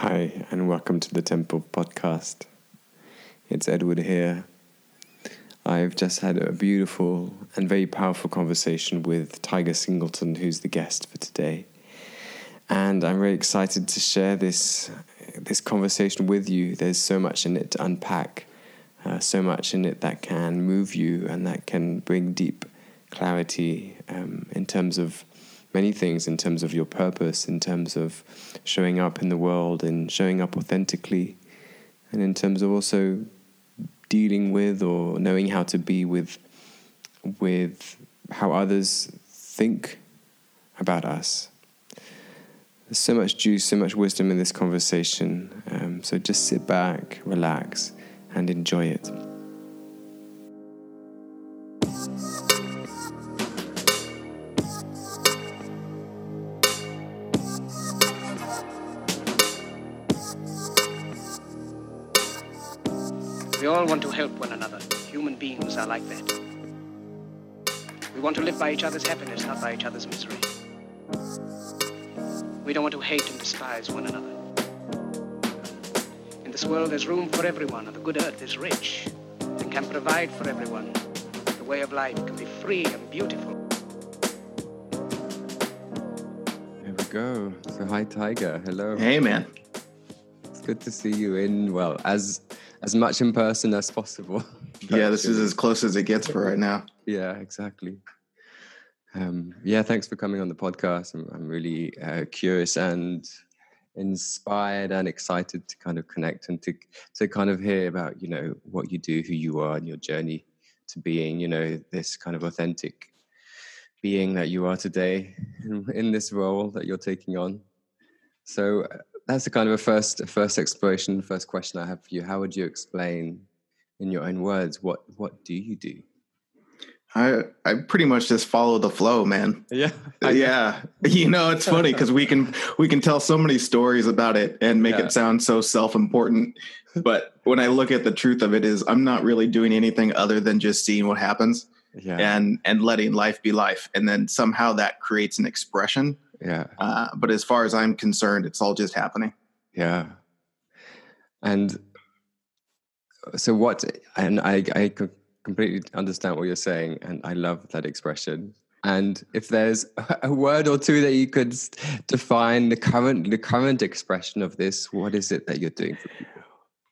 Hi, and welcome to the Temple Podcast. It's Edward here. I've just had a beautiful and very powerful conversation with Tiger Singleton, who's the guest for today. And I'm really excited to share this, this conversation with you. There's so much in it to unpack, uh, so much in it that can move you and that can bring deep clarity um, in terms of many things in terms of your purpose, in terms of showing up in the world and showing up authentically, and in terms of also dealing with or knowing how to be with with how others think about us. There's so much juice, so much wisdom in this conversation. Um, so just sit back, relax, and enjoy it. Help one another. Human beings are like that. We want to live by each other's happiness, not by each other's misery. We don't want to hate and despise one another. In this world, there's room for everyone, and the good earth is rich and can provide for everyone. The way of life can be free and beautiful. There we go. So hi, Tiger. Hello. Hey, man. It's good to see you in well as as much in person as possible. yeah, this is as close as it gets for right now. Yeah, exactly. Um, yeah, thanks for coming on the podcast. I'm, I'm really uh, curious and inspired and excited to kind of connect and to to kind of hear about you know what you do, who you are, and your journey to being you know this kind of authentic being that you are today in, in this role that you're taking on. So uh, that's a kind of a first a first exploration, first question I have for you. How would you explain in your own words what what do you do? I I pretty much just follow the flow, man. Yeah. yeah. You know, it's funny because we can we can tell so many stories about it and make Yeah. it sound so self-important. But when I look at the truth of it is I'm not really doing anything other than just seeing what happens Yeah. and and letting life be life. And then somehow that creates an expression. Yeah. Uh, but as far as I'm concerned, it's all just happening. Yeah. And so what and I I completely understand what you're saying and I love that expression. And if there's a word or two that you could define the current the current expression of this, what is it that you're doing for people?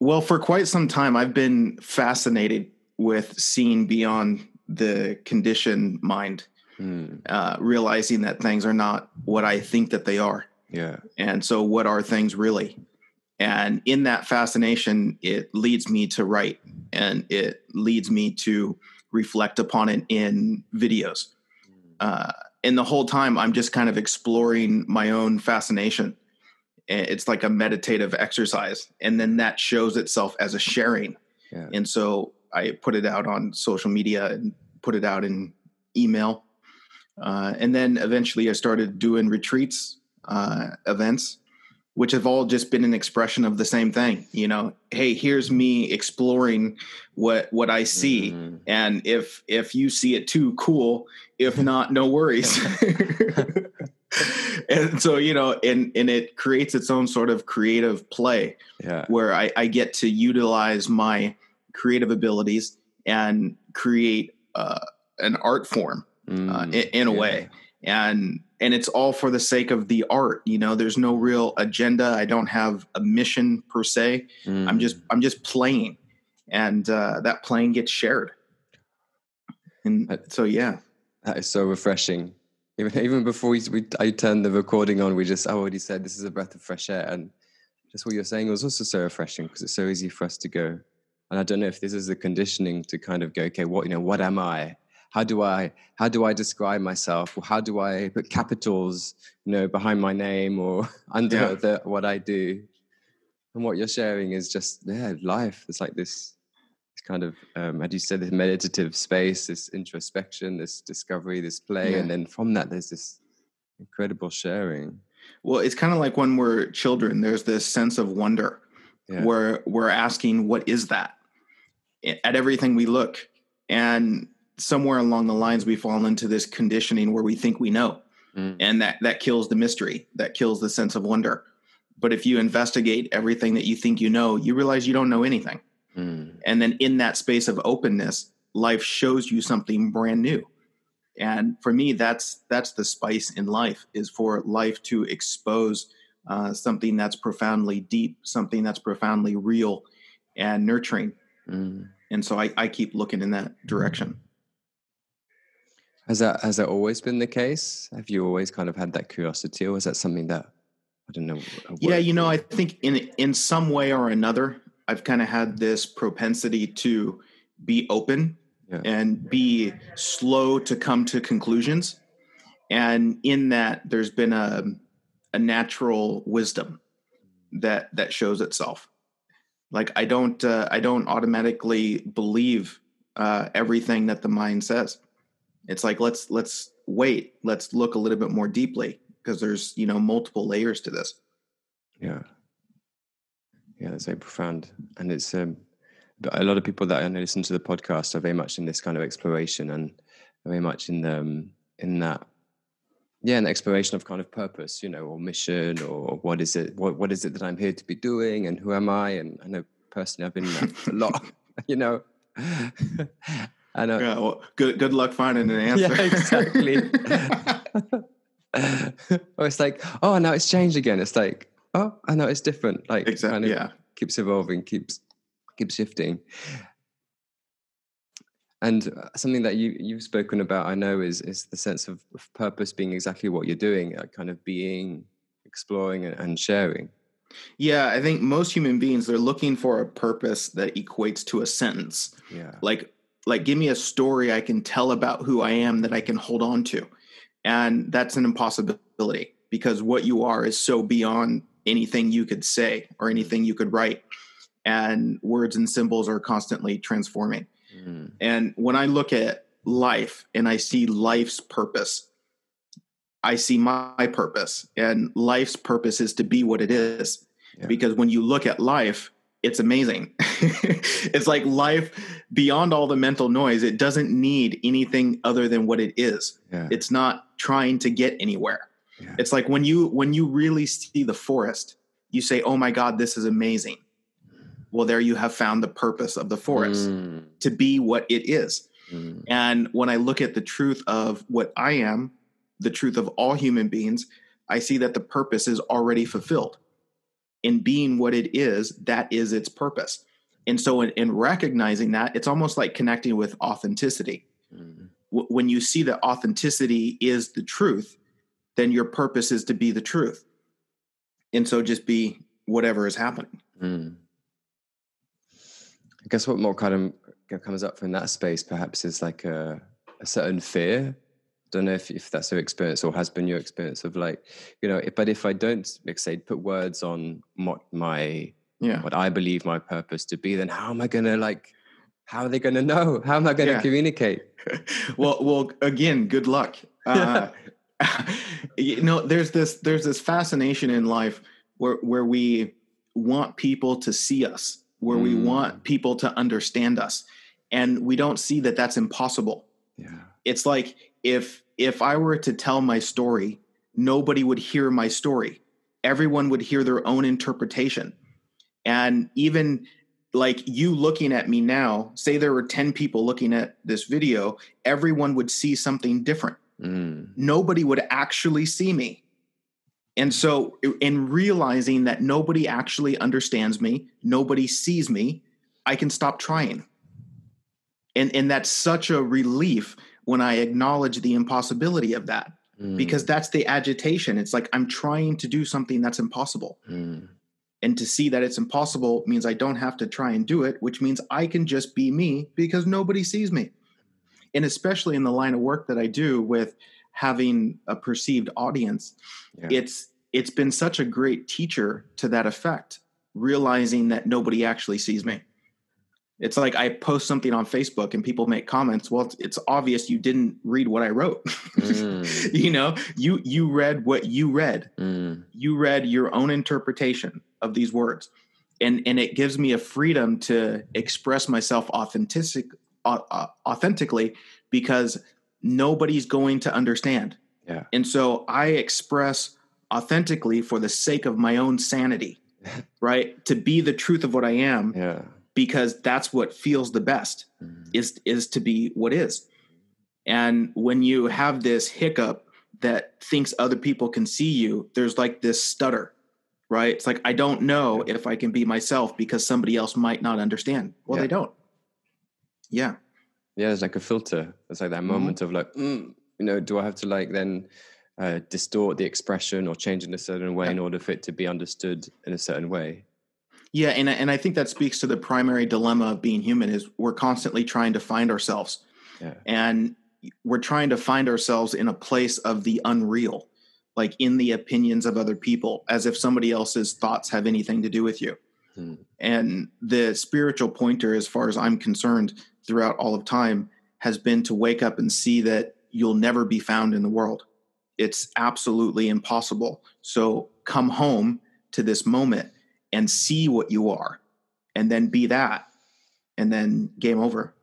Well, for quite some time, I've been fascinated with seeing beyond the conditioned mind, Hmm, uh, realizing that things are not what I think that they are. yeah. And so, what are things really? And in that fascination, it leads me to write and it leads me to reflect upon it in videos. Uh, and the whole time, I'm just kind of exploring my own fascination. It's like a meditative exercise. And then that shows itself as a sharing. Yeah. And so I put it out on social media and put it out in email. Uh, and then eventually I started doing retreats, uh, events, which have all just been an expression of the same thing. You know, hey, here's me exploring what what I see, Mhm. and if if you see it too, cool. If not, no worries. and so you know, and and it creates its own sort of creative play Yeah. where I, I get to utilize my creative abilities and create uh, an art form uh, Mm, in, in a yeah. way and and it's all for the sake of the art you know there's no real agenda i don't have a mission per se i'm just Mm. i'm just playing and uh, that playing gets shared and Uh, so yeah That is so refreshing. Even even before we, we I turned the recording on, we just I already said this is a breath of fresh air, and just what you're saying was also so refreshing because it's so easy for us to go. And I don't know if this is the conditioning to kind of go, okay, what you know, what am I? How do I how do I describe myself? Or how do I put capitals, you know, behind my name or under Yeah. the, what I do? And what you're sharing is just yeah, life. It's like this this kind of um, as you said, this meditative space, this introspection, this discovery, this play, Yeah. and then from that, there's this incredible sharing. well it's kind of like when we're children there's this sense of wonder Yeah. where we're asking what is that at everything we look and somewhere along the lines we fall into this conditioning where we think we know Mm. and that that kills the mystery that kills the sense of wonder But if you investigate everything that you think you know, you realize you don't know anything. Mm. And then in that space of openness, life shows you something brand new. And for me, that's that's the spice in life is for life to expose uh, something that's profoundly deep, something that's profoundly real and nurturing. Mm. And so I, I keep looking in that direction. Has that has that always been the case? Have you always kind of had that curiosity, or is that something that I don't know? Yeah, you know, I think in in some way or another, I've kind of had this propensity to be open Yeah. and be slow to come to conclusions. And in that, there's been a a natural wisdom that that shows itself. Like I don't uh, I don't automatically believe uh, everything that the mind says. It's like let's let's wait, let's look a little bit more deeply because there's you know multiple layers to this. Yeah. Yeah, that's very profound. And it's um, a lot of people that I listen to the podcast are very much in this kind of exploration and very much in the, um, in that, yeah, an exploration of kind of purpose, you know, or mission or what is it, what, what is it that I'm here to be doing and who am I? And I know personally I've been in that a lot, you know. I know. Yeah, well, good good luck finding an answer. Yeah, exactly. or it's like, oh, now it's changed again. It's like, oh, I know it's different. Like, exactly. kind of Yeah. keeps evolving, keeps keeps shifting. And uh, something that you you've spoken about, I know, is is the sense of, purpose being exactly what you're doing, uh, kind of being, exploring, and sharing. Yeah, I think most human beings they're looking for a purpose that equates to a sentence. Yeah, Like like give me a story I can tell about who I am that I can hold on to. And that's an impossibility because what you are is so beyond anything you could say or anything you could write. And words and symbols are constantly transforming. Mm, And when I look at life and I see life's purpose, I see my purpose. And life's purpose is to be what it is. Yeah. Because when you look at life, it's amazing. it's like life beyond all the mental noise, it doesn't need anything other than what it is. yeah, It's not trying to get anywhere. Yeah. It's like when you when you really see the forest, you say, "Oh my god, this is amazing." Well, there you have found the purpose of the forest Mm, to be what it is. mm, And when I look at the truth of what I am, the truth of all human beings, I see that the purpose is already fulfilled. In being what it is, that is its purpose. And so, in, in recognizing that, it's almost like connecting with authenticity. mm. W- when you see that authenticity is the truth, then your purpose is to be the truth. And so, just be whatever is happening. Mm. I guess what more kind of comes up from that space perhaps is like a, a certain fear. Don't know if, if that's your experience or has been your experience of like, you know, if, but if I don't, like say, put words on what my, Yeah. what I believe my purpose to be, then how am I going to like, how are they going to know? How am I going to Yeah. communicate? well, well, again, good luck. Uh, you know, there's this there's this fascination in life where where we want people to see us, where we Mm. want people to understand us, and we don't see that that's impossible. Yeah. It's like if if I were to tell my story, nobody would hear my story. Everyone would hear their own interpretation. And even like you looking at me now, say there were 10 people looking at this video, everyone would see something different. Mm. Nobody would actually see me. And so, in realizing that nobody actually understands me, nobody sees me, I can stop trying. And, and that's such a relief when I acknowledge the impossibility of that Mm. because that's the agitation. It's like I'm trying to do something that's impossible. Mm. And to see that it's impossible means I don't have to try and do it, which means I can just be me because nobody sees me. And especially in the line of work that I do with having a perceived audience, Yeah. it's it's been such a great teacher to that effect, realizing that nobody actually sees me. It's like I post something on Facebook and people make comments. Well, it's, it's obvious you didn't read what I wrote. Mm. you know, you you read what you read Mm. you read your own interpretation of these words and and it gives me a freedom to express myself authentic uh, uh, authentically because nobody's going to understand Yeah. and so i express authentically for the sake of my own sanity, right? To be the truth of what I am Yeah. Because that's what feels the best is is to be what is. And when you have this hiccup that thinks other people can see you, there's like this stutter, right? It's like I don't know if I can be myself because somebody else might not understand. Well, Yeah. they don't. Yeah. Yeah, it's like a filter. It's like that Mm-hmm. moment of like, mm, you know, do I have to like then uh, distort the expression or change in a certain way in order for it to be understood in a certain way? Yeah, and I- and I think that speaks to the primary dilemma of being human is we're constantly trying to find ourselves. Yeah. And we're trying to find ourselves in a place of the unreal, like in the opinions of other people, as if somebody else's thoughts have anything to do with you. Hmm. And the spiritual pointer, as far as I'm concerned, throughout all of time, has been to wake up and see that you'll never be found in the world. It's absolutely impossible. So come home to this moment and see what you are, and then be that, and then game over.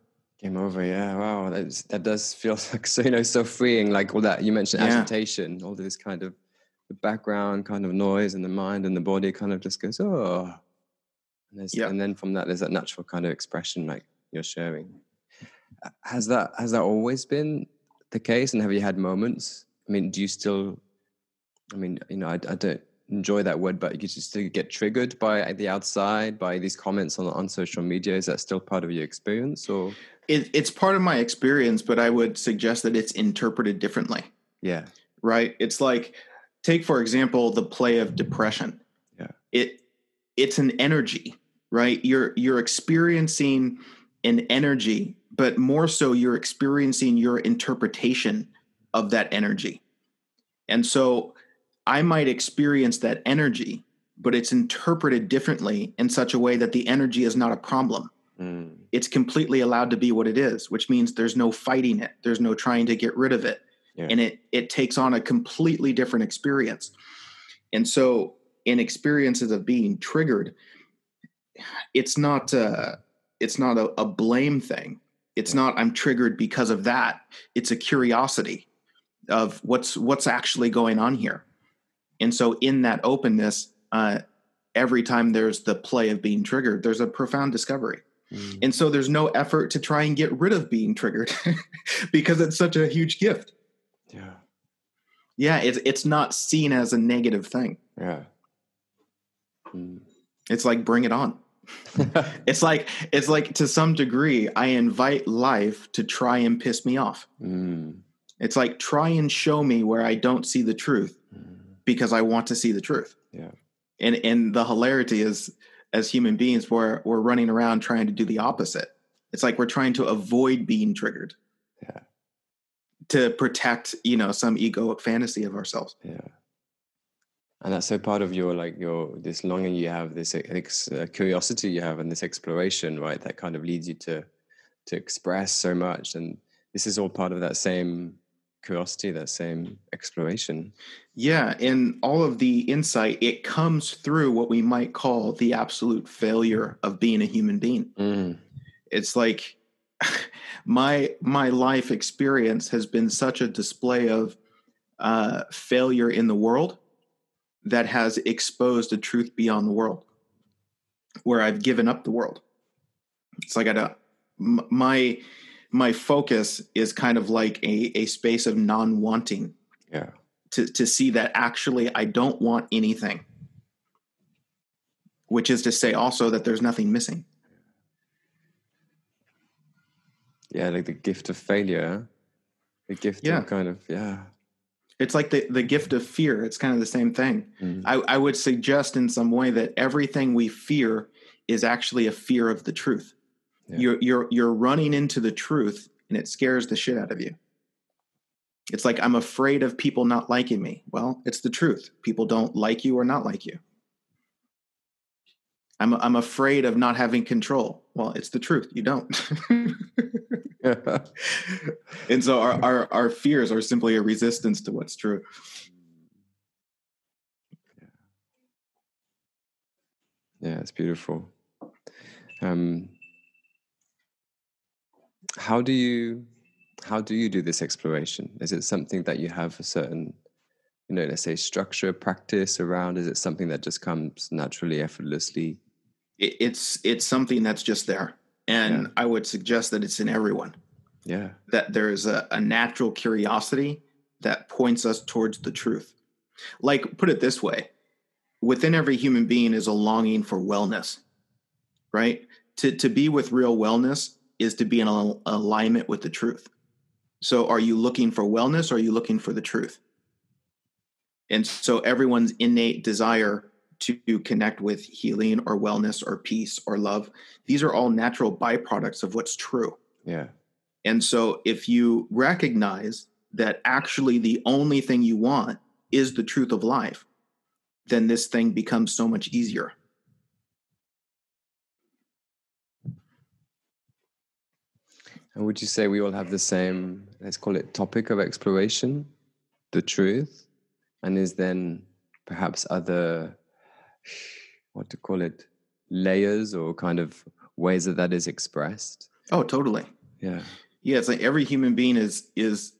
Game over. Yeah. Wow. That's, that does feel like so, you know, so freeing. Like all that you mentioned, Yeah. agitation, all this kind of the background kind of noise and the mind and the body kind of just goes, oh. And, there's, Yeah. and then from that, there's that natural kind of expression like you're sharing. Has that has that always been the case? And have you had moments? I mean, do you still? I mean, you know, I, I don't enjoy that word, but you just get triggered by the outside, by these comments on on social media. Is that still part of your experience, or It, it's part of my experience, but I would suggest that it's interpreted differently. yeah, right it's like take for example the play of depression Yeah. it it's an energy right you're you're experiencing an energy but more so you're experiencing your interpretation of that energy and so i might experience that energy but it's interpreted differently in such a way that the energy is not a problem. Mm, it's completely allowed to be what it is which means there's no fighting it. There's no trying to get rid of it. Yeah. and it it takes on a completely different experience. And so in experiences of being triggered it's not uh it's not a, a blame thing. It's not i'm triggered because of that. It's a curiosity of what's what's actually going on here and so in that openness uh every time there's the play of being triggered there's a profound discovery mm. and so there's no effort to try and get rid of being triggered because it's such a huge gift. yeah, Yeah, it's it's not seen as a negative thing. yeah. Mm. It's like bring it on. It's like it's like to some degree I invite life to try and piss me off. Mm, It's like try and show me where I don't see the truth. Because I want to see the truth. Yeah. And and the hilarity is as human beings we're we're running around trying to do the opposite. It's like we're trying to avoid being triggered. Yeah. To protect, you know, some egoic fantasy of ourselves. Yeah. And that's so part of your like your this longing you have, this ex, uh, curiosity you have, and this exploration, right? That kind of leads you to to express so much, and this is all part of that same curiosity, that same exploration. Yeah, and all of the insight it comes through what we might call the absolute failure of being a human being. Mm. It's like my my life experience has been such a display of uh, failure in the world that has exposed a truth beyond the world, where I've given up the world. It's like I don't. My my focus is kind of like a, a space of non-wanting Yeah. to, to see that actually I don't want anything, which is to say also that there's nothing missing. Yeah, like the gift of failure, the gift Yeah. of kind of yeah. It's like the, the gift of fear. It's kind of the same thing. Mm. I, I would suggest in some way that everything we fear is actually a fear of the truth. Yeah. You're you're you're running into the truth and it scares the shit out of you. It's like I'm afraid of people not liking me. Well, it's the truth. People don't like you or not like you. I'm I'm afraid of not having control. Well, it's the truth. You don't. and so our, our our fears are simply a resistance to what's true. Yeah, it's beautiful. Um, how do you how do you do this exploration? Is it something that you have a certain you know, let's say structure, practice around? Is it something that just comes naturally, effortlessly? It, it's it's something that's just there, and Yeah. I would suggest that it's in everyone. Yeah. That there is a, a natural curiosity that points us towards the truth. Like, put it this way: within every human being is a longing for wellness, right? To to be with real wellness is to be in al- alignment with the truth. So, are you looking for wellness or are you looking for the truth? And so, everyone's innate desire to connect with healing or wellness or peace or love, these are all natural byproducts of what's true. Yeah. And so, if you recognize that actually the only thing you want is the truth of life, then this thing becomes so much easier. And would you say we all have the same, let's call it topic of exploration, the truth? And is then perhaps other, what to call it, layers or kind of ways that that is expressed? Oh, totally. Yeah. Yeah, it's like every human being is is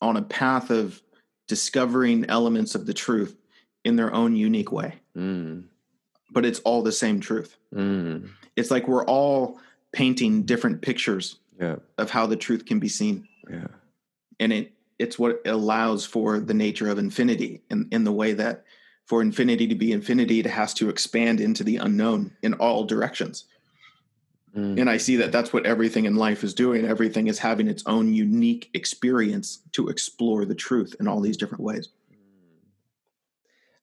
on a path of discovering elements of the truth in their own unique way. Mm. But it's all the same truth. Mm. It's like we're all painting different pictures Yeah. of how the truth can be seen. Yeah. and it it's what allows for the nature of infinity in, in the way that for infinity to be infinity it has to expand into the unknown in all directions Mm. and i see that that's what everything in life is doing everything is having its own unique experience to explore the truth in all these different ways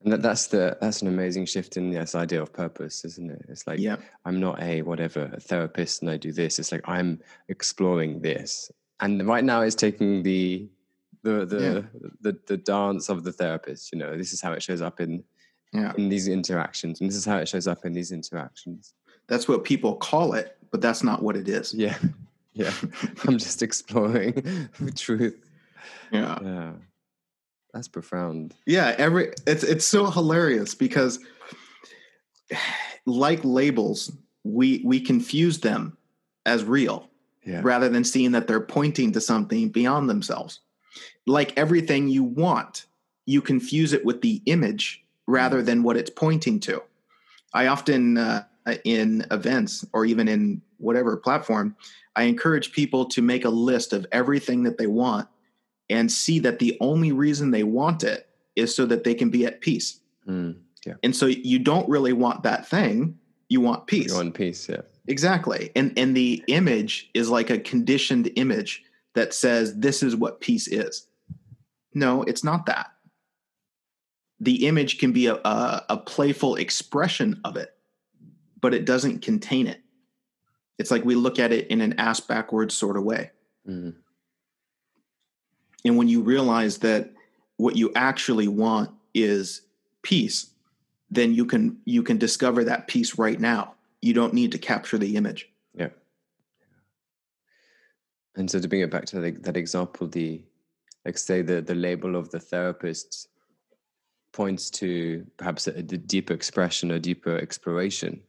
And that, that's the that's an amazing shift in this idea of purpose, isn't it? It's like yeah I'm not a whatever a therapist and I do this. It's like I'm exploring this, and right now it's taking the the the Yeah. the, the dance of the therapist. You know, this is how it shows up in yeah in these interactions, and this is how it shows up in these interactions. that's what people call it but that's not what it is Yeah, yeah. I'm just exploring the truth. yeah Yeah, that's profound. yeah every it's it's so hilarious because like labels we we confuse them as real Yeah, rather than seeing that they're pointing to something beyond themselves. Like everything you want you confuse it with the image rather than what it's pointing to. I often uh, in events or even in whatever platform i encourage people to make a list of everything that they want and see that the only reason they want it is so that they can be at peace Mm, yeah. and so you don't really want that thing you want peace You're on peace. Yeah, Exactly. And and the image is like a conditioned image that says this is what peace is. No, it's not that. The image can be a, a, a playful expression of it, but it doesn't contain it. It's like we look at it in an ass backwards sort of way. Mm, And when you realize that what you actually want is peace, then you can you can discover that peace right now. You don't need to capture the image. yeah. And so to bring it back to that, that example, the like say the the label of the therapist points to perhaps a, a deeper expression, a deeper exploration,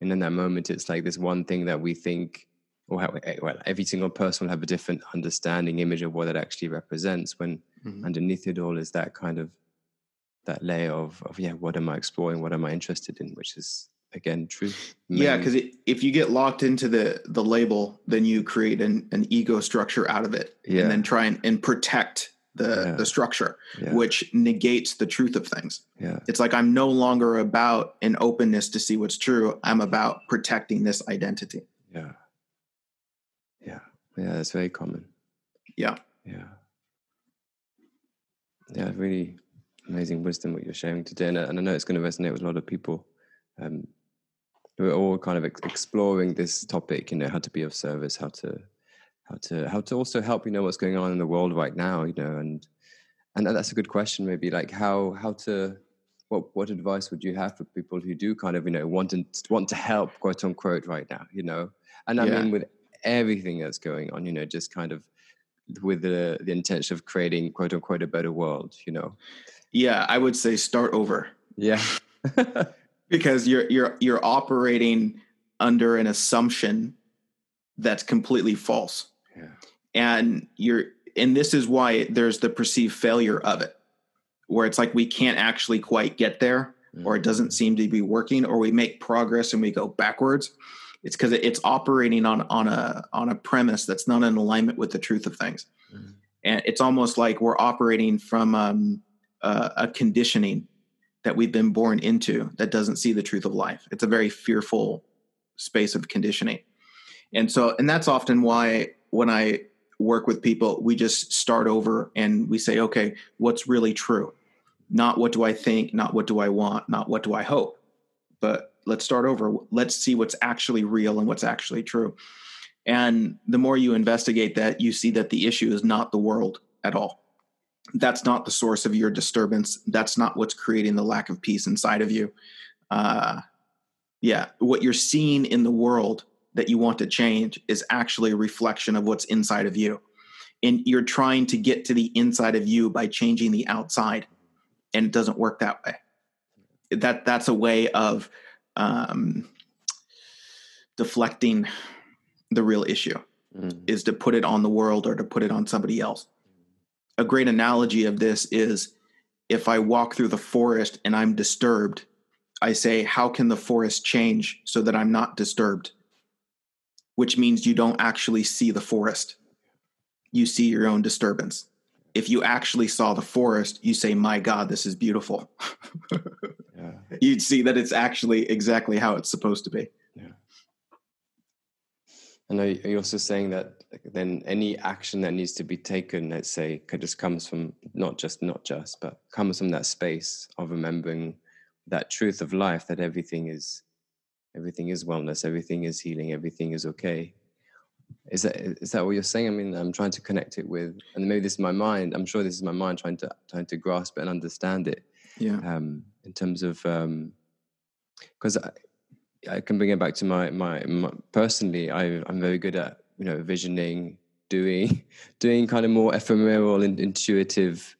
and in that moment, it's like this one thing that we think, or how, eh, well, every single person will have a different understanding, image of what it actually represents. When Mhm. underneath it all is that kind of that layer of, of yeah, what am I exploring? What am I interested in? Which is again truth. Yeah, because if you get locked into the the label, then you create an, an ego structure out of it, Yeah. and then try and, and protect the Yeah. the structure, yeah, which negates the truth of things. yeah, It's like I'm no longer about an openness to see what's true. I'm about protecting this identity. yeah, yeah. That's very common. Yeah. Yeah. Yeah, really amazing wisdom what you're sharing today. And I, and I know it's going to resonate with a lot of people. Um, we're all kind of ex- exploring this topic, you know, how to be of service, how to, how to, how to also help, you know, what's going on in the world right now, you know, and, and that's a good question, maybe like how, how to, what, what advice would you have for people who do kind of, you know, want to, want to help quote unquote right now, you know? And I Yeah. mean, with everything that's going on, you know, just kind of with the the intention of creating quote unquote a better world you know? Yeah, I would say start over. Yeah. Because you're you're you're operating under an assumption that's completely false. yeah. And you're and this is why there's the perceived failure of it where it's like we can't actually quite get there or it doesn't mm. seem to be working or we make progress and we go backwards it's because it's operating on on a on a premise that's not in alignment with the truth of things. Mm. and it's almost like we're operating from um, uh, a conditioning that we've been born into that doesn't see the truth of life. It's a very fearful space of conditioning. And so and that's often why when i work with people we just start over and we say okay what's really true? Not what do i think not what do i want not what do i hope? But let's start over. Let's see what's actually real and what's actually true. And the more you investigate that you see that the issue is not the world at all. That's not the source of your disturbance. That's not what's creating the lack of peace inside of you. Uh, yeah what you're seeing in the world that you want to change is actually a reflection of what's inside of you. And you're trying to get to the inside of you by changing the outside and it doesn't work that way. That that's a way of um, deflecting the real issue Mm. is to put it on the world or to put it on somebody else. A great analogy of this is if i walk through the forest and i'm disturbed i say how can the forest change so that i'm not disturbed? Which means you don't actually see the forest. You see your own disturbance. If you actually saw the forest you say my god this is beautiful Yeah. you'd see that it's actually exactly how it's supposed to be Yeah. And are you also saying that then any action that needs to be taken, let's say, could just comes from not just not just, but comes from that space of remembering that truth of life that everything is everything is wellness, everything is healing, everything is okay. Is that is that what you're saying? I mean, I'm trying to connect it with, and maybe this is my mind. I'm sure this is my mind trying to trying to grasp it and understand it yeah um, in terms of because I, I can bring it back to my my, my personally. I, I'm very good at you know visioning, doing doing kind of more ephemeral and intuitive,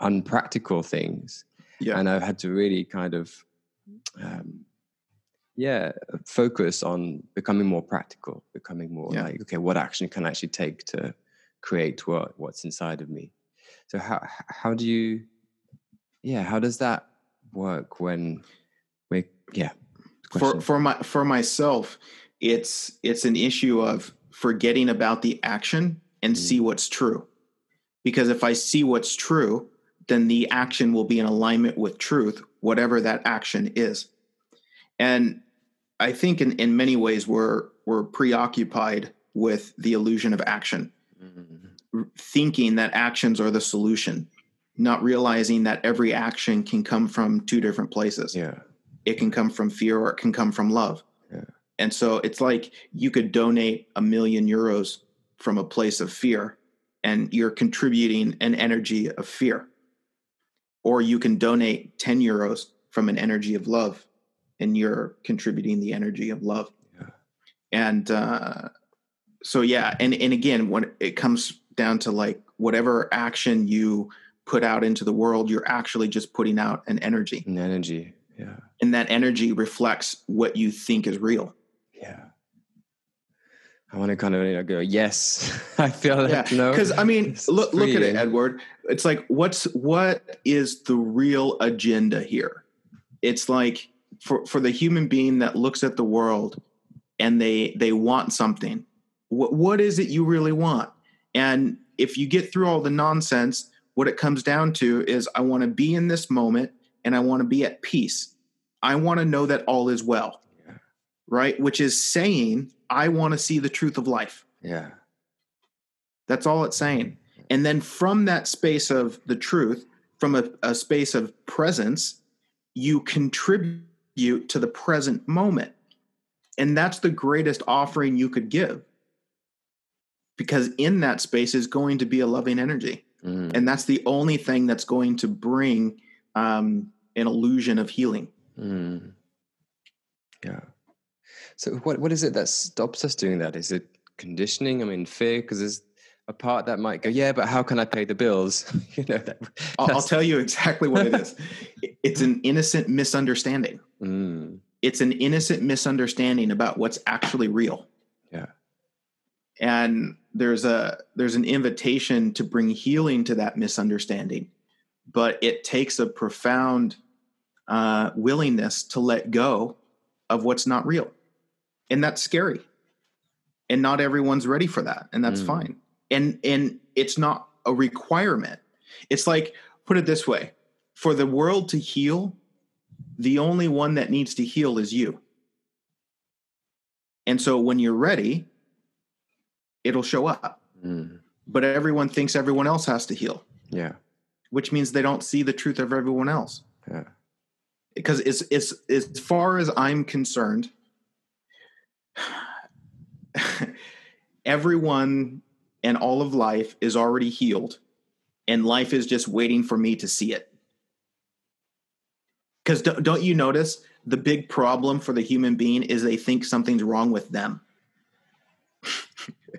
unpractical things, yeah and I've had to really kind of um, yeah focus on becoming more practical, becoming more Yeah. like okay, what action can I actually take to create what what's inside of me. So how how do you yeah how does that work when we yeah for for my for myself it's it's an issue of forgetting about the action and see what's true. Because if i see what's true then the action will be in alignment with truth whatever that action is. And i think in in many ways we're we're preoccupied with the illusion of action. Mhm. thinking that actions are the solution not realizing that every action can come from two different places yeah it can come from fear or it can come from love. Yeah. And so it's like you could donate a million euros from a place of fear and you're contributing an energy of fear. Or you can donate 10 euros from an energy of love and you're contributing the energy of love. Yeah. And uh, so, yeah. And, and again, when it comes down to like whatever action you put out into the world, you're actually just putting out an energy and energy yeah and that energy reflects what you think is real. yeah I want to kind of you know, go yes I feel that Yeah, know because I mean, look look at it. Edward. It's like what's what is the real agenda here? It's like for for the human being that looks at the world and they they want something. What what is it you really want? And if you get through all the nonsense, what it comes down to is I want to be in this moment and I want to be at peace. I want to know that all is well. Yeah. Right? Which is saying I want to see the truth of life. yeah That's all it's saying. And then from that space of the truth, from a, a space of presence, you contribute to the present moment. And that's the greatest offering you could give. Because in that space is going to be a loving energy. Mm. And that's the only thing that's going to bring um, an illusion of healing. Mm. Yeah. So what what is it that stops us doing that? Is it conditioning? I mean, fear? Because there's a part that might go, yeah, but how can I pay the bills? you know, that, I'll, I'll tell you exactly what it is it's an innocent misunderstanding. Mm. it's an innocent misunderstanding about what's actually real Yeah. and there's a there's an invitation to bring healing to that misunderstanding but it takes a profound uh, willingness to let go of what's not real. And that's scary. And not everyone's ready for that. And that's Mm. fine. And and it's not a requirement. It's like, put it this way for the world to heal, the only one that needs to heal is you. And so when you're ready, it'll show up. Mm. But everyone thinks everyone else has to heal, Yeah. which means they don't see the truth of everyone else. Yeah. Because it's, it's, as far as I'm concerned, everyone and all of life is already healed, and life is just waiting for me to see it. Because don't, don't you notice the big problem for the human being is they think something's wrong with them?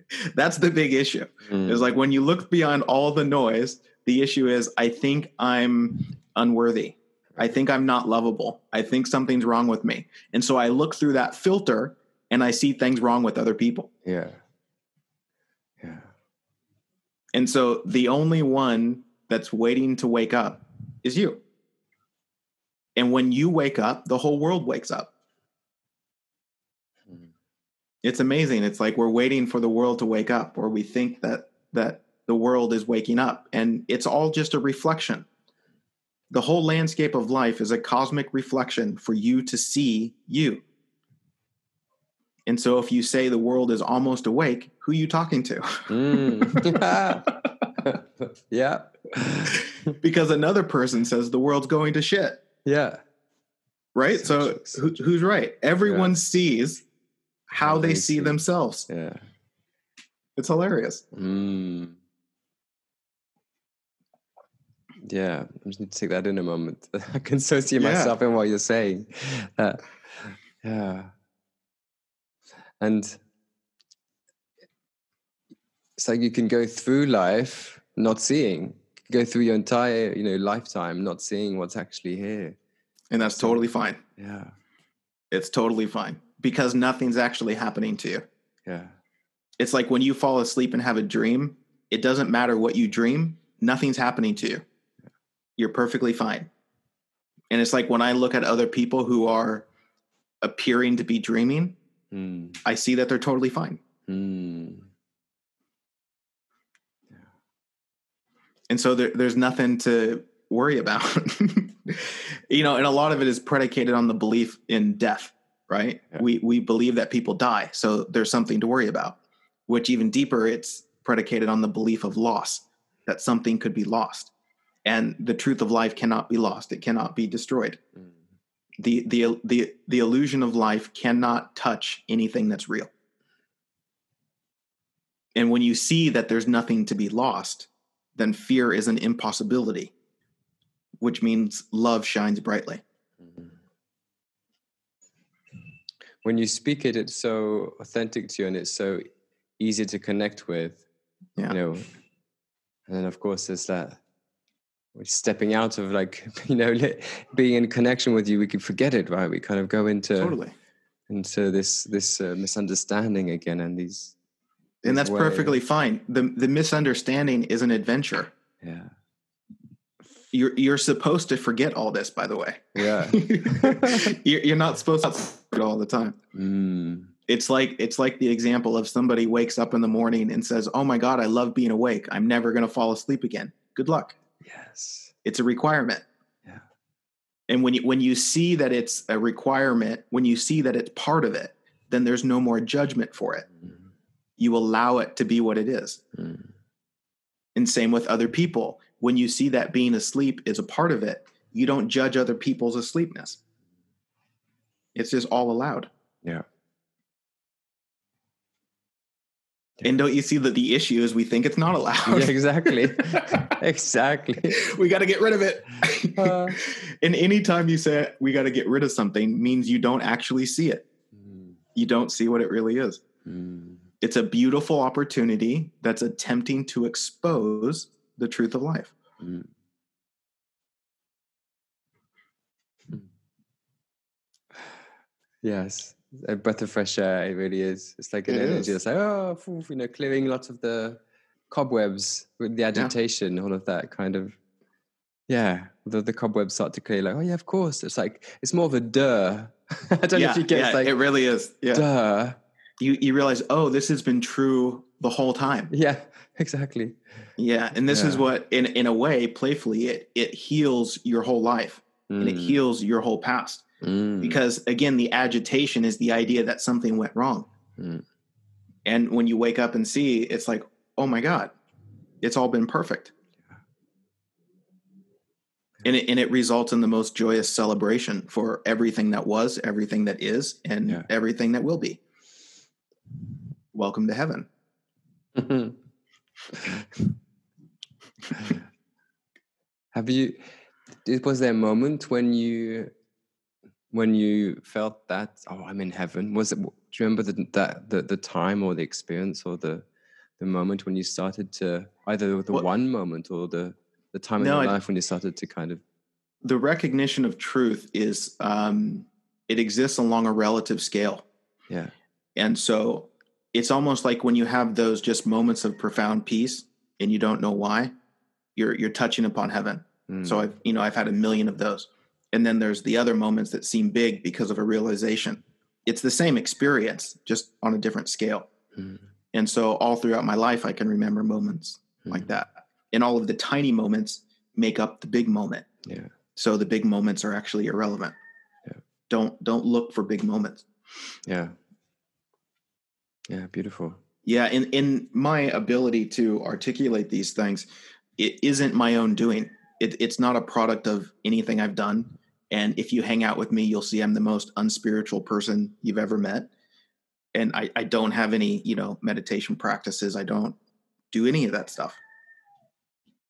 That's the big issue. Mm. It's like when you look beyond all the noise, the issue is I think I'm unworthy. I think I'm not lovable. I think something's wrong with me. And so I look through that filter and I see things wrong with other people. Yeah. Yeah. And so the only one that's waiting to wake up is you. And when you wake up, the whole world wakes up. It's amazing. It's like we're waiting for the world to wake up or we think that that the world is waking up and it's all just a reflection. The whole landscape of life is a cosmic reflection for you to see you. And so if you say the world is almost awake, who are you talking to? Mm. yeah. because another person says the world's going to shit, Yeah. right? So So who, who's right? Everyone Yeah. sees how they, they see see. themselves. Yeah. It's hilarious. Mm. Yeah, I just need to take that in a moment. I can so see Yeah. myself in what you're saying. Uh, yeah. And it's like you can go through life not seeing, go through your entire, you know, lifetime not seeing what's actually here. And that's totally fine. Yeah. It's totally fine because nothing's actually happening to you. Yeah. It's like when you fall asleep and have a dream, it doesn't matter what you dream, nothing's happening to you. You're perfectly fine. And it's like when I look at other people who are appearing to be dreaming, Mm. I see that they're totally fine. Mm. And so there, there's nothing to worry about. you know, and a lot of it is predicated on the belief in death, right? Yeah. We we believe that people die, so there's something to worry about. Which even deeper, it's predicated on the belief of loss, that something could be lost. And the truth of life cannot be lost. It cannot be destroyed. Mm. The the the the illusion of life cannot touch anything that's real. And when you see that there's nothing to be lost, then fear is an impossibility, which means love shines brightly. When you speak it, it's so authentic to you and it's so easy to connect with. Yeah. You know, and then of course there's that we're stepping out of like you know being in connection with you. We can forget it, right? We kind of go into Totally. into this this uh, misunderstanding again, and these And that's way. perfectly fine. The the misunderstanding is an adventure. yeah You're you're supposed to forget all this, by the way. yeah. you're, you're not supposed to it all the time. mm, It's like it's like the example of somebody wakes up in the morning and says, "Oh my God, I love being awake. I'm never going to fall asleep again." Good luck. yes. It's a requirement. Yeah. And when you when you see that it's a requirement, when you see that it's part of it, then there's no more judgment for it. Mm, You allow it to be what it is. mm, And same with other people. When you see that being asleep is a part of it, you don't judge other people's asleepness. It's just all allowed. yeah. And don't you see that the issue is we think it's not allowed? Yeah. Exactly. exactly. we got to get rid of it. Uh. and anytime you say we got to get rid of something means you don't actually see it. Mm, You don't see what it really is. mm, It's a beautiful opportunity that's attempting to expose the truth of life. mm. Yes, a breath of fresh air. It really is. It's like an It energy. is. It's like oh, you know, clearing lots of the cobwebs with the agitation, all of that kind of yeah, the the cobwebs start to clear. Like, oh yeah, of course. It's like it's more of a duh. I don't know if you get yeah, like it really is. Yeah. duh. You you realize, oh, this has been true the whole time. Yeah, exactly. Yeah. And this is what in in a way, playfully, it it heals your whole life and it Mm, heals your whole past. mm, Because again, the agitation is the idea that something went wrong. Mm. And when you wake up and see, it's like, oh my God, it's all been perfect. And it, and it results in the most joyous celebration for everything that was, everything that is, and Yeah. everything that will be. Welcome to heaven. Have you? Was there a moment when you, when you felt that oh, I'm in heaven? Was it? Do you remember the, that the the time or the experience or the the moment when you started to either the What- one moment or the the time in your I- life when you started to kind of The recognition of truth is, um, it exists along a relative scale. yeah And so it's almost like when you have those just moments of profound peace and you don't know why, you're you're touching upon heaven. mm, So I've you know I've had a million of those. And then there's the other moments that seem big because of a realization. It's the same experience, just on a different scale. mm, And so all throughout my life I can remember moments like mm, that. And all of the tiny moments make up the big moment. yeah So the big moments are actually irrelevant. Yeah. Don't don't look for big moments. yeah yeah beautiful Yeah, in in my ability to articulate these things, it isn't my own doing. It, it's not a product of anything I've done. And if you hang out with me, you'll see I'm the most unspiritual person you've ever met. And I, I don't have any, you know, meditation practices. I don't do any of that stuff.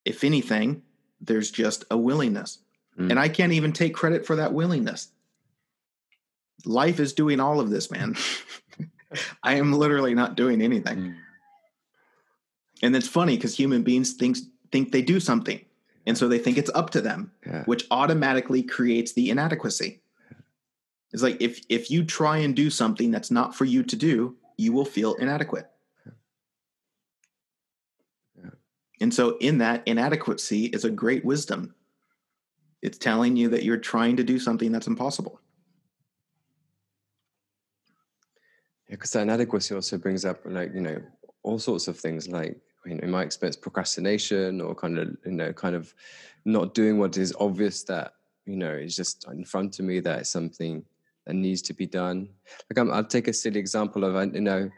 If anything, there's just a willingness. Mm. And I can't even take credit for that willingness. Life is doing all of this, man. I am literally not doing anything. Mm, And it's funny because human beings think think they do something, and so they think it's up to them, yeah which automatically creates the inadequacy. It's like if if you try and do something that's not for you to do, you will feel inadequate. Yeah. And so, in that inadequacy is a great wisdom. It's telling you that you're trying to do something that's impossible. Yeah, because that inadequacy also brings up like you know all sorts of things like I mean, in my experience, procrastination or kind of you know kind of not doing what is obvious that you know is just in front of me that is something that needs to be done. Like I'm, I'll take a silly example of I- you know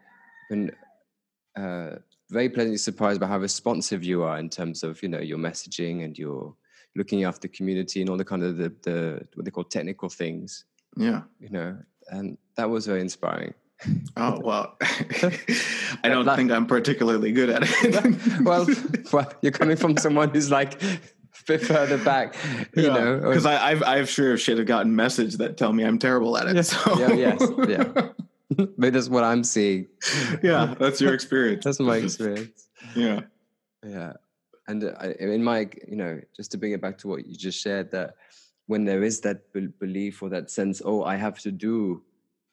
been uh, very pleasantly surprised by how responsive you are in terms of you know your messaging and your looking after community and all the kind of the, the what they call technical things Yeah. you know and that was very inspiring Oh well, I don't think I'm particularly good at it. well, well, you're coming from someone who's like a bit further back, you know. because I've I've sure should have gotten message that tell me I'm terrible at it. Yeah. So Yeah, yes, yeah. maybe that's what I'm seeing. yeah, that's your experience. That's my experience. Yeah, Yeah, and uh, I, in my, you know, just to bring it back to what you just shared, that when there is that bel belief or that sense, oh, I have to do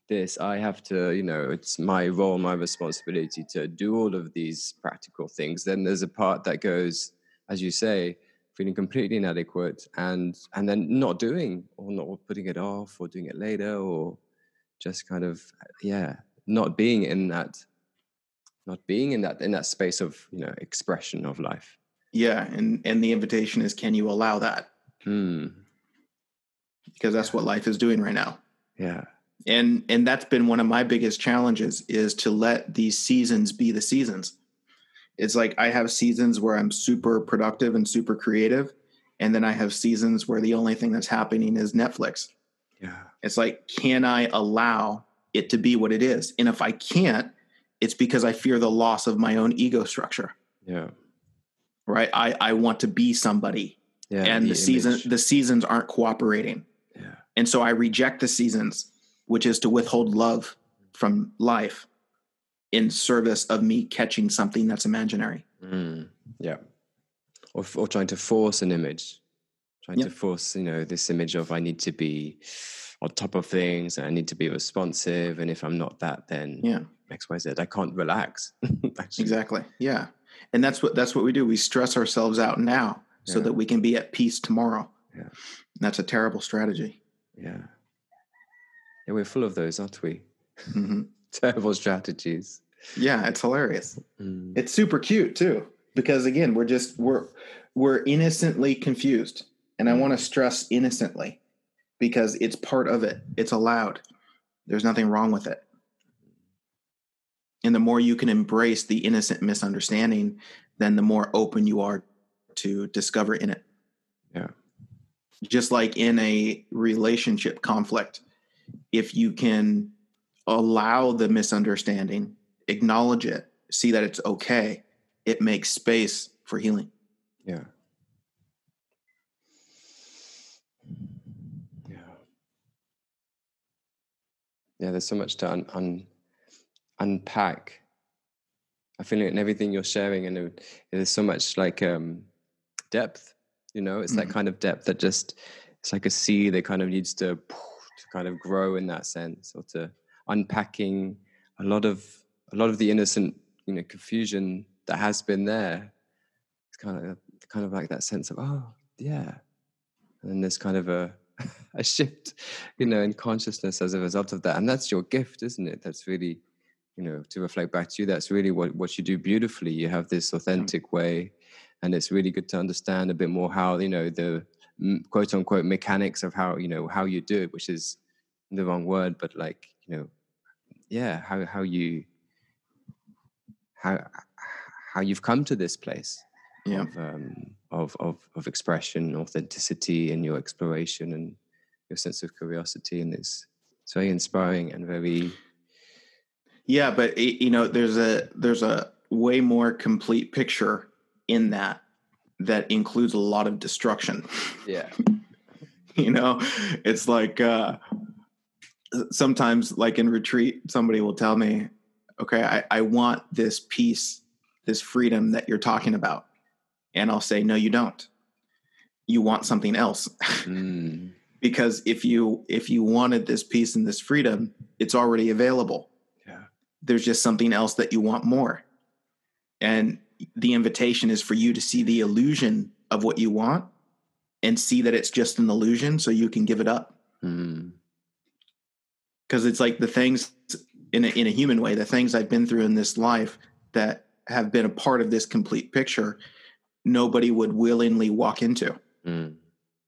this, I have to, you know, it's my role, my responsibility to do all of these practical things. Then there's a part that goes, as you say, feeling completely inadequate, and and then not doing or not or putting it off or doing it later or just kind of yeah, not being in that not being in that in that space of you know expression of life yeah, and and the invitation is, can you allow that? Hmm. Because that's what life is doing right now. yeah and and that's been one of my biggest challenges is to let these seasons be the seasons. It's like i have seasons where i'm super productive and super creative and then i have seasons where the only thing that's happening is netflix. Yeah. It's like can i allow it to be what it is? And if i can't it's because i fear the loss of my own ego structure. Yeah. Right? I i want to be somebody. Yeah and the, season image. the seasons aren't cooperating. Yeah. And so I reject the seasons, which is to withhold love from life in service of me catching something that's imaginary. Mm. yeah or, or trying to force an image trying Yeah. to force you know this image of i need to be on top of things and i need to be responsive and if i'm not that then Yeah, xyz i can't relax exactly. Yeah. And that's what that's what we do. We stress ourselves out now so that we can be at peace tomorrow. Yeah. That's a terrible strategy. Yeah. Yeah, we're full of those, aren't we? hmm Terrible strategies. Yeah, it's hilarious. Mm. It's super cute too, because again, we're just we're we're innocently confused, and I want to stress innocently, because it's part of it. It's allowed. There's nothing wrong with it. And the more you can embrace the innocent misunderstanding, then the more open you are to discover in it. Yeah. Just like in a relationship conflict, if you can allow the misunderstanding, acknowledge it, see that it's okay, it makes space for healing. Yeah. Yeah. Yeah, there's so much to un- un- unpack. I feel like in everything you're sharing, and it- there's so much like um, depth. You know, it's that Mhm. kind of depth that just it's like a sea that kind of needs to to kind of grow in that sense, or to unpacking a lot of a lot of the innocent, you know, confusion that has been there. It's kind of kind of like that sense of oh yeah, and then there's kind of a a shift, you know, in consciousness as a result of that, and that's your gift, isn't it? That's really, you know, to reflect back to you. That's really what what you do beautifully. You have this authentic way, and it's really good to understand a bit more how you know the quote unquote mechanics of how you know how you do it, which is the wrong word, but like you know, yeah, how how you how how you've come to this place Yeah. of, um, of of of expression, authenticity, and your exploration and your sense of curiosity, and it's it's very inspiring and very Yeah, but it, you know, there's a there's a way more complete picture in that that includes a lot of destruction. yeah you know, it's like uh sometimes like in retreat, somebody will tell me, okay, I, I want this peace, this freedom that you're talking about. And I'll say, no, you don't. You want something else. mm, because if you if you wanted this peace and this freedom, it's already available. yeah There's just something else that you want more. And the invitation is for you to see the illusion of what you want and see that it's just an illusion so you can give it up. mm, because it's like the things in a, in a human way the things i've been through in this life that have been a part of this complete picture nobody would willingly walk into. Mm,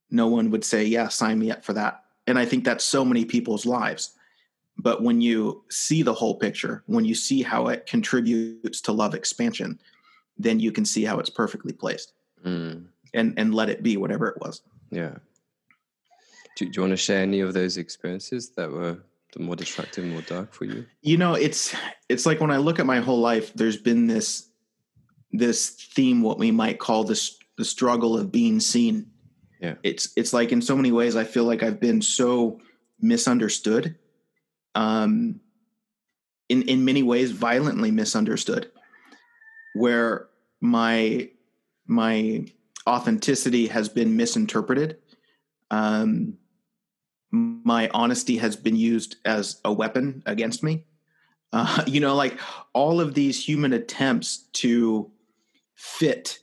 no one would say yeah sign me up for that. And i think that's so many people's lives. But when you see the whole picture when you see how it contributes to love expansion then you can see how it's perfectly placed mm, and and let it be whatever it was yeah. Do, do you want to share any of those experiences that were the more destructive, more dark for you? you know it's it's like when i look at my whole life there's been this this theme what we might call this the struggle of being seen Yeah. it's it's like in so many ways i feel like i've been so misunderstood um in in many ways violently misunderstood where my my authenticity has been misinterpreted um my honesty has been used as a weapon against me. Uh, you know, like all of these human attempts to fit,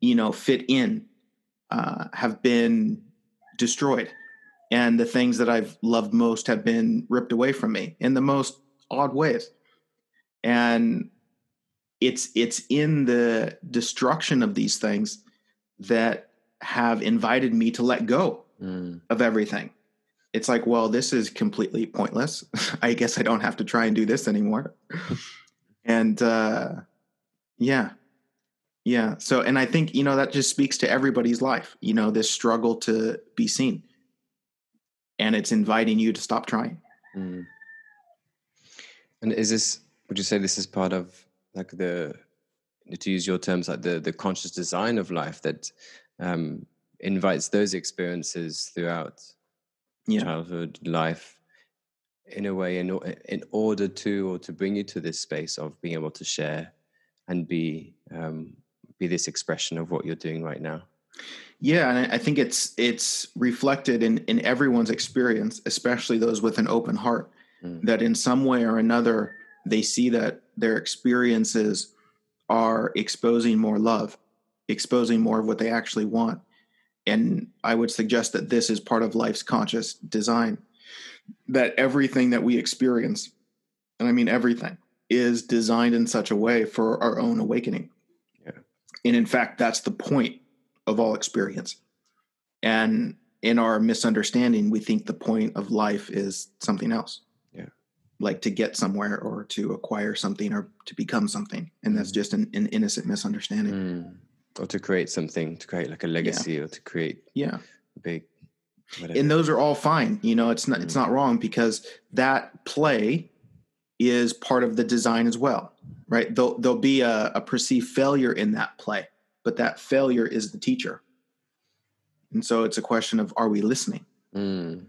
you know, fit in, uh, have been destroyed, and the things that I've loved most have been ripped away from me in the most odd ways. And it's it's in the destruction of these things that have invited me to let go Mm, of everything. It's like, well, this is completely pointless. I guess I don't have to try and do this anymore. and uh, yeah, yeah. So, and I think, you know, that just speaks to everybody's life, you know, this struggle to be seen. And it's inviting you to stop trying. mm. And is this? Would you say this is part of like the, to use your terms, like the the conscious design of life that um, invites those experiences throughout Yeah. childhood life in a way in, in order to or to bring you to this space of being able to share and be um, be this expression of what you're doing right now Yeah, and I- think it's it's reflected in in everyone's experience, especially those with an open heart, Mm. that in some way or another they see that their experiences are exposing more love, exposing more of what they actually want. And I would suggest that this is part of life's conscious design. That everything that we experience, and I mean everything, is designed in such a way for our own awakening. Yeah. And in fact, that's the point of all experience. And in our misunderstanding, we think the point of life is something else. Yeah. Like to get somewhere or to acquire something or to become something. And that's Mm. just an, an innocent misunderstanding. Mm. Or to create something, to create like a legacy, or to create Yeah. a big. Whatever. And those are all fine. You know, it's not it's Mm. not wrong because that play is part of the design as well. Right. There'll there'll be a, a perceived failure in that play, but that failure is the teacher. And so it's a question of are we listening? Mm.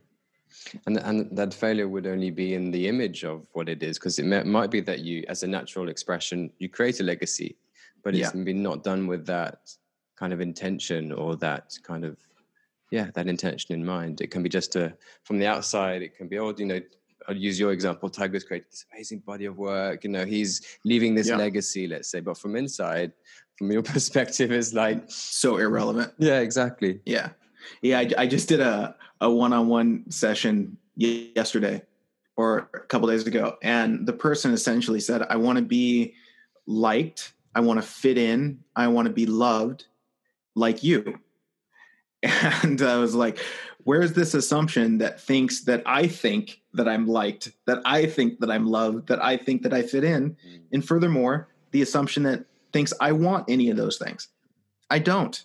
And and that failure would only be in the image of what it is, because it may, might be that you, as a natural expression, you create a legacy, but it's Yeah. maybe not done with that kind of intention or that kind of yeah that intention in mind. It can be just a from the outside. It can be oh you know I'll use your example. Tiger's created this amazing body of work. You know he's leaving this Yeah. legacy, let's say, but from inside, from your perspective, is like So irrelevant. yeah exactly Yeah. Yeah. I, I just did a, a one on one session yesterday or a couple days ago. And the person essentially said, I want to be liked. I want to fit in. I want to be loved like you. And I was like, where's this assumption that thinks that I think that I'm liked, that I think that I'm loved, that I think that I fit in? Mm. And furthermore, the assumption that thinks I want any of those things. I don't.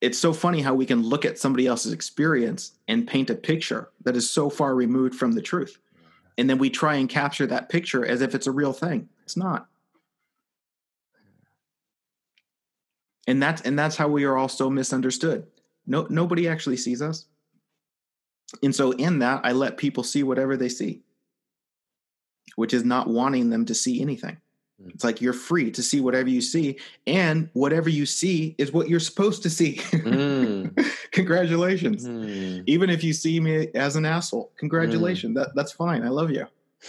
It's so funny how we can look at somebody else's experience and paint a picture that is so far removed from the truth. And then we try and capture that picture as if it's a real thing. It's not. And that's and that's how we are all so misunderstood. No nobody actually sees us. And so in that I let people see whatever they see. Which is not wanting them to see anything. Mm. It's like you're free to see whatever you see, and whatever you see is what you're supposed to see. Mm. Congratulations. Mm. Even if you see me as an asshole, congratulations. That that's fine. I love you.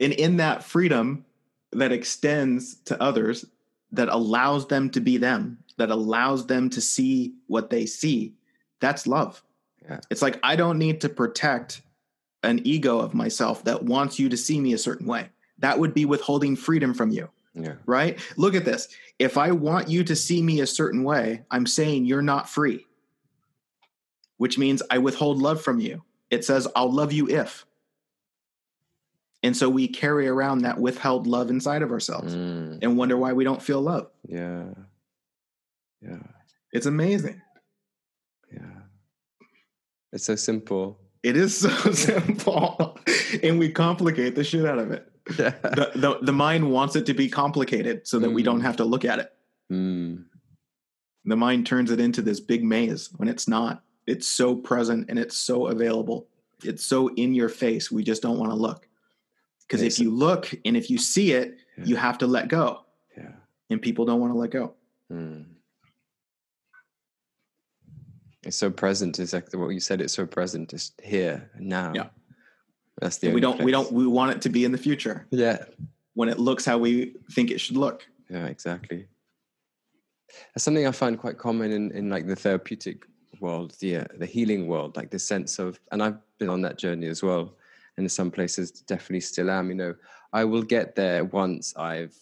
and in that freedom that extends to others, that allows them to be them, that allows them to see what they see, that's love. Yeah. It's like I don't need to protect an ego of myself that wants you to see me a certain way. That would be withholding freedom from you, Yeah. right? Look at this. If I want you to see me a certain way, I'm saying you're not free, which means I withhold love from you. It says, I'll love you if. And so we carry around that withheld love inside of ourselves Mm. and wonder why we don't feel love. Yeah. Yeah. It's amazing. Yeah. It's so simple. It is so simple. and we complicate the shit out of it. Yeah. The, the, the mind wants it to be complicated so that we don't Mm. have to look at it. Mm. The mind turns it into this big maze when it's not. It's so present and it's so available. It's so in your face. We just don't want to look. Because if you look and if you see it, Yeah. you have to let go. Yeah. And people don't want to let go. Mm. It's so present. Exactly what you said. It's so present. It's here and now. Yeah. That's the. We don't we don't we want it to be in the future Yeah. when it looks how we think it should look. Yeah. Exactly. That's something I find quite common in, in like the therapeutic world, the uh, the healing world, like the sense of, and I've been on that journey as well, and in some places definitely still am. You know, I will get there once I've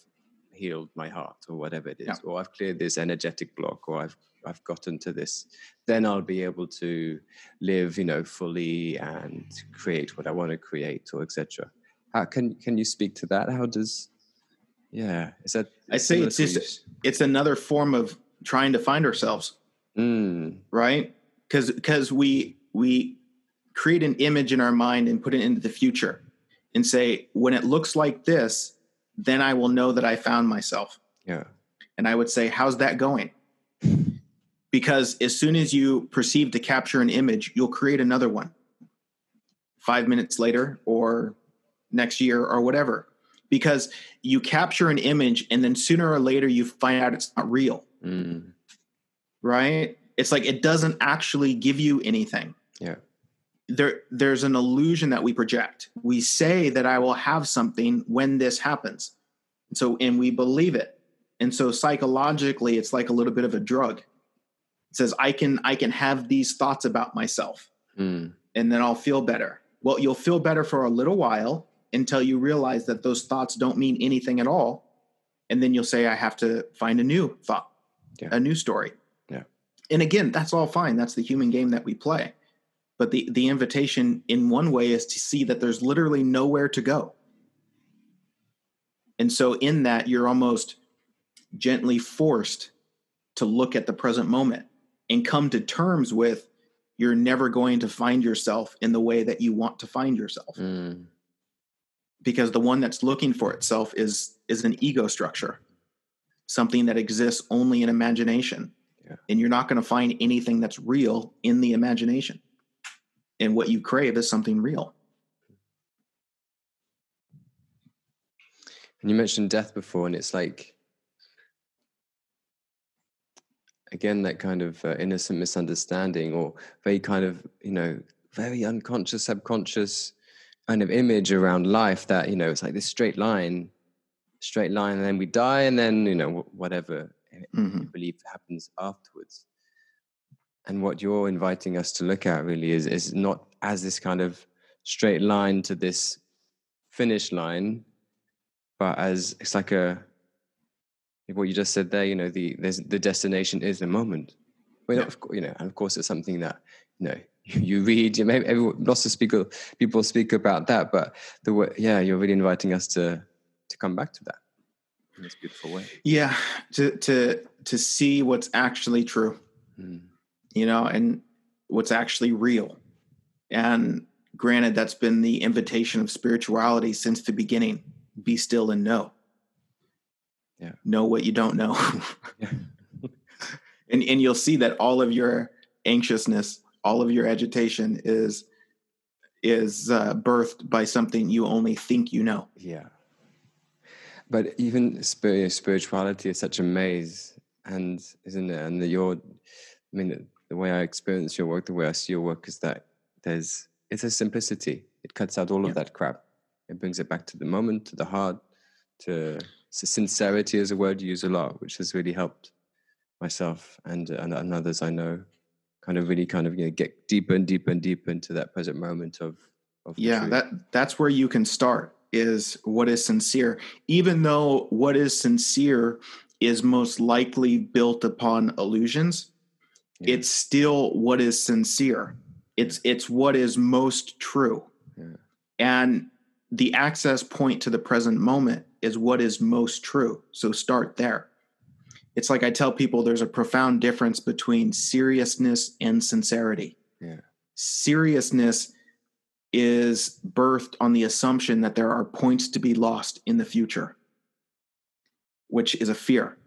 healed my heart or whatever it is, Yeah. or I've cleared this energetic block, or I've I've gotten to this. Then I'll be able to live, you know, fully and create what I want to create, or etc. How can can you speak to that? How does yeah, is that I say it's just it's another form of trying to find ourselves. Mm, right because because we we create an image in our mind and put it into the future and say when it looks like this then i will know that i found myself yeah. and i would say how's that going because as soon as you perceive to capture an image you'll create another one five minutes later or next year or whatever because you capture an image and then sooner or later you find out it's not real Mm, right? It's like it doesn't actually give you anything. yeah. there there's an illusion that we project. We say that I will have something when this happens. So and we believe it. And so psychologically it's like a little bit of a drug. It says I can I can have these thoughts about myself Mm. and then I'll feel better. Well, you'll feel better for a little while until you realize that those thoughts don't mean anything at all. And then you'll say, I have to find a new thought, Yeah. a new story. Yeah. And again, that's all fine. That's the human game that we play. But the, the invitation in one way is to see that there's literally nowhere to go. And so in that, you're almost gently forced to look at the present moment and come to terms with you're never going to find yourself in the way that you want to find yourself Mm. because the one that's looking for itself is is an ego structure something that exists only in imagination Yeah. and you're not going to find anything that's real in the imagination and what you crave is something real And you mentioned death before, and it's like, again, that kind of uh, innocent misunderstanding or very kind of, you know, very unconscious, subconscious kind of image around life that, you know, it's like this straight line, straight line, and then we die, and then, you know, wh- whatever Mhm. you believe happens afterwards. And what you're inviting us to look at really is is not as this kind of straight line to this finish line, but as it's like a what you just said there. You know, the there's the destination is the moment. Well, Yeah. of you know, and of course, it's something that you know you read. You maybe everyone, lots of speaker people speak about that, but the way, yeah, you're really inviting us to to come back to that in this beautiful way. yeah to to to see what's actually true Mm. you know and what's actually real and granted that's been the invitation of spirituality since the beginning be still and know Yeah. know what you don't know Yeah. and and you'll see that all of your anxiousness all of your agitation is is uh, birthed by something you only think you know Yeah. But even spir- spirituality is such a maze, and isn't it? And the, your, I mean, the, the way I experience your work, the way I see your work, is that there's it's a simplicity. It cuts out all Yeah. of that crap. It brings it back to the moment, to the heart, to s- sincerity is a word you use a lot, which has really helped myself and and, and others I know, kind of really kind of you know get deeper and deeper and deeper into that present moment of of yeah that that's where you can start is what is sincere. Even though what is sincere is most likely built upon illusions Yeah. it's still what is sincere. It's it's what is most true. Yeah. and the access point to the present moment is what is most true so start there it's like i tell people there's a profound difference between seriousness and sincerity Yeah. seriousness is birthed on the assumption that there are points to be lost in the future, which is a fear.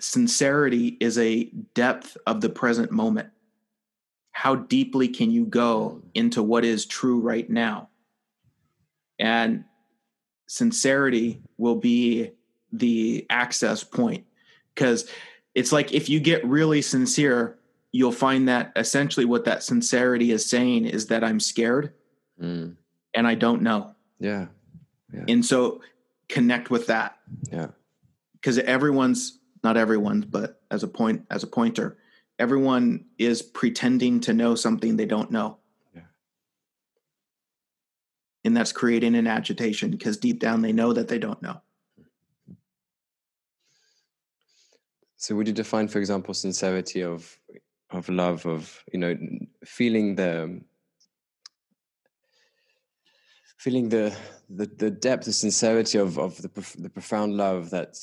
Sincerity is a depth of the present moment. How deeply can you go mm. into what is true right now? And sincerity will be the access point because it's like if you get really sincere, you'll find that essentially what that sincerity is saying is that I'm scared Mm. and I don't know. Yeah. And so connect with that Yeah. because everyone's not everyone, but as a point as a pointer, everyone is pretending to know something they don't know. And that's creating an agitation because deep down they know that they don't know. So would you define, for example, sincerity of of love, of you know, feeling the feeling the the, the depth, the sincerity of of the the profound love that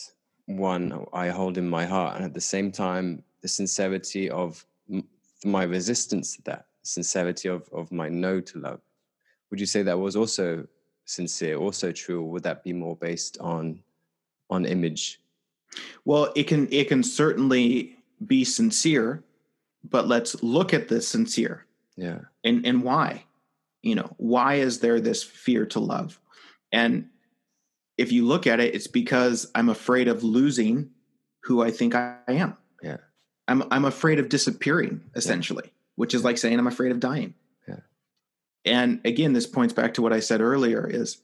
one I hold in my heart, and at the same time, the sincerity of my resistance to that, sincerity of of my no to love. Would you say that was also sincere, also true, or would that be more based on on image? Well, it can it can certainly be sincere, but let's look at the sincere. Yeah. and and why you know why is there this fear to love and if you look at it it's because i'm afraid of losing who i think i am Yeah. i'm i'm afraid of disappearing essentially which is like saying i'm afraid of dying Yeah. And again, this points back to what I said earlier is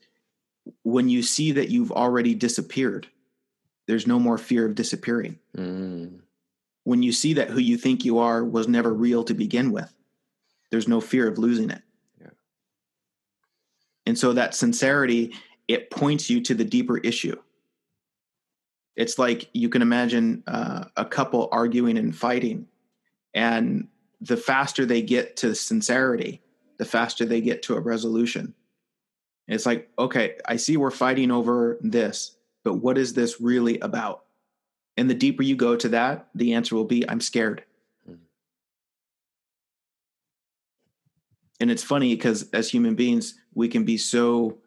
when you see that you've already disappeared, there's no more fear of disappearing. Mm. When you see that who you think you are was never real to begin with, there's no fear of losing it. Yeah. And so that sincerity, it points you to the deeper issue. It's like you can imagine uh, a couple arguing and fighting, and the faster they get to sincerity, the faster they get to a resolution. It's like, okay, I see we're fighting over this, but what is this really about? And the deeper you go to that, the answer will be, I'm scared. Mhm. And it's funny because as human beings, we can be so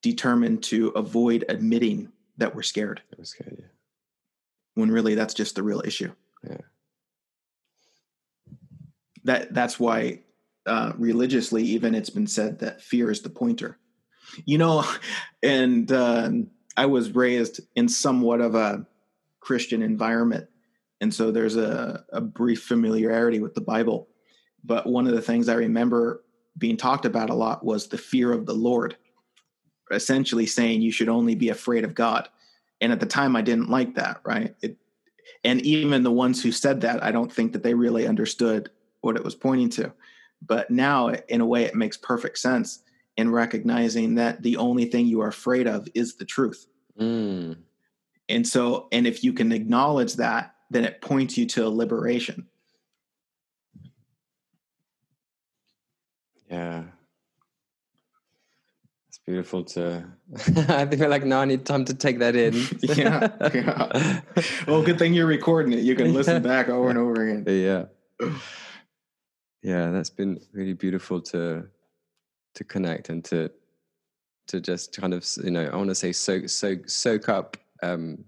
determined to avoid admitting that we're scared was good. Yeah. when really that's just the real issue. Yeah. That that's why uh, religiously, even it's been said that fear is the pointer. You know, and um, I was raised in somewhat of a Christian environment, and so there's a, a brief familiarity with the Bible. But one of the things I remember being talked about a lot was the fear of the Lord, essentially saying you should only be afraid of God. And at the time, I didn't like that, right? It, and even the ones who said that, I don't think that they really understood what it was pointing to. But now, in a way, it makes perfect sense in recognizing that the only thing you are afraid of is the truth. Mm. And so, and if you can acknowledge that, then it points you to a liberation. Yeah. It's beautiful to. I feel like now I need time to take that in. Yeah, yeah. Well, good thing you're recording it. You can listen back over and over again. yeah. Yeah, that's been really beautiful to to connect and to to just kind of you know I want to say soak soak soak up um,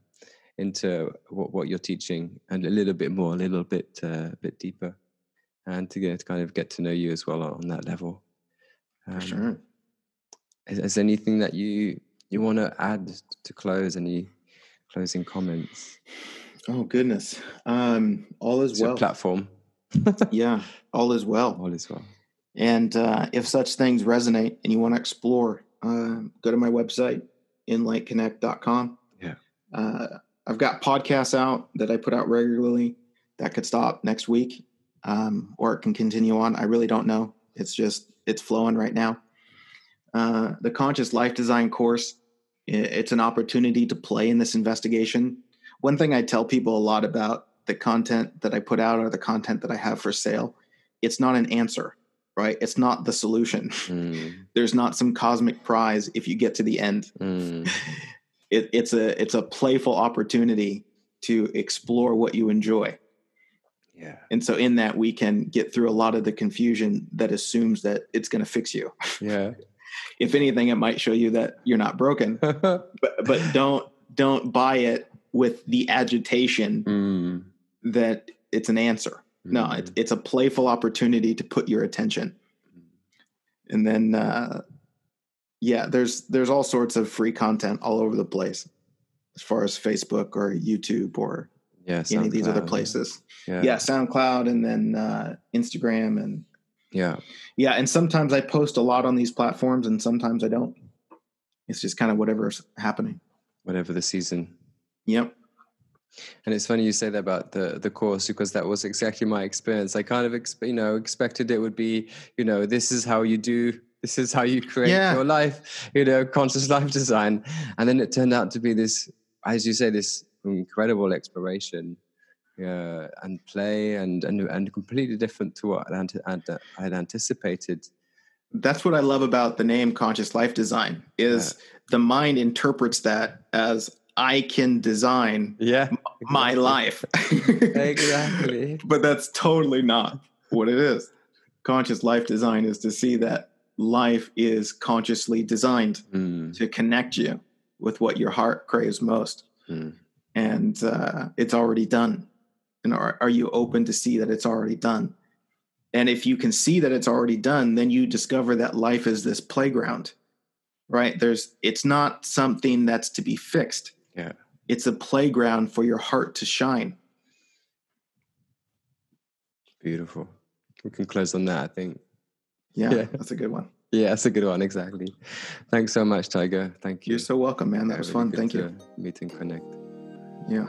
into what, what you're teaching and a little bit more, a little bit uh, bit deeper, and to get kind of get to know you as well on that level. Um, For sure. Is, is there anything that you you want to add to close? Any closing comments? Oh goodness. Um, all is well. platform. yeah, all is well. All is well. And uh, if such things resonate and you want to explore, uh, go to my website, inlightconnect.com. Yeah. Uh, I've got podcasts out that I put out regularly that could stop next week um, or it can continue on. I really don't know. It's just, it's flowing right now. Uh, the Conscious Life Design course, it's an opportunity to play in this investigation. One thing I tell people a lot about the content that I put out or the content that I have for sale, it's not an answer, right? It's not the solution. Mm, There's not some cosmic prize if you get to the end. mm, It, it's a it's a playful opportunity to explore what you enjoy. yeah. And so in that we can get through a lot of the confusion that assumes that it's going to fix you. Yeah. If anything it might show you that you're not broken, but but don't don't buy it with the agitation mm, that it's an answer. No, mm. it's it's a playful opportunity to put your attention. And then uh yeah, there's there's all sorts of free content all over the place as far as Facebook or YouTube or yeah. any of these other places. Yeah. Yeah, SoundCloud and then uh Instagram and Yeah. yeah, and sometimes I post a lot on these platforms and sometimes I don't. It's just kind of whatever's happening. Whatever the season. Yep. And it's funny you say that about the the course because that was exactly my experience. I kind of ex- you know expected it would be you know this is how you do this is how you create Yeah. your life you know conscious life design, and then it turned out to be this as you say this incredible exploration. Yeah, and play and, and and completely different to what I'd, I'd, I'd anticipated. That's what I love about the name conscious life design is the mind interprets that as I can design Yeah, my life. exactly. but that's totally not what it is. Conscious life design is to see that life is consciously designed Mm, to connect you with what your heart craves most. mm, And uh, it's already done. And are, are you open to see that it's already done? And if you can see that it's already done, then you discover that life is this playground, right? There's, it's not something that's to be fixed. Yeah. It's a playground for your heart to shine. beautiful. We can close on that. I think. Yeah, Yeah. that's a good one. yeah, that's a good one. Exactly. Thanks so much, Tiger. Thank you. You're so welcome, man. That was really fun. Thank you. Meet and connect. Yeah.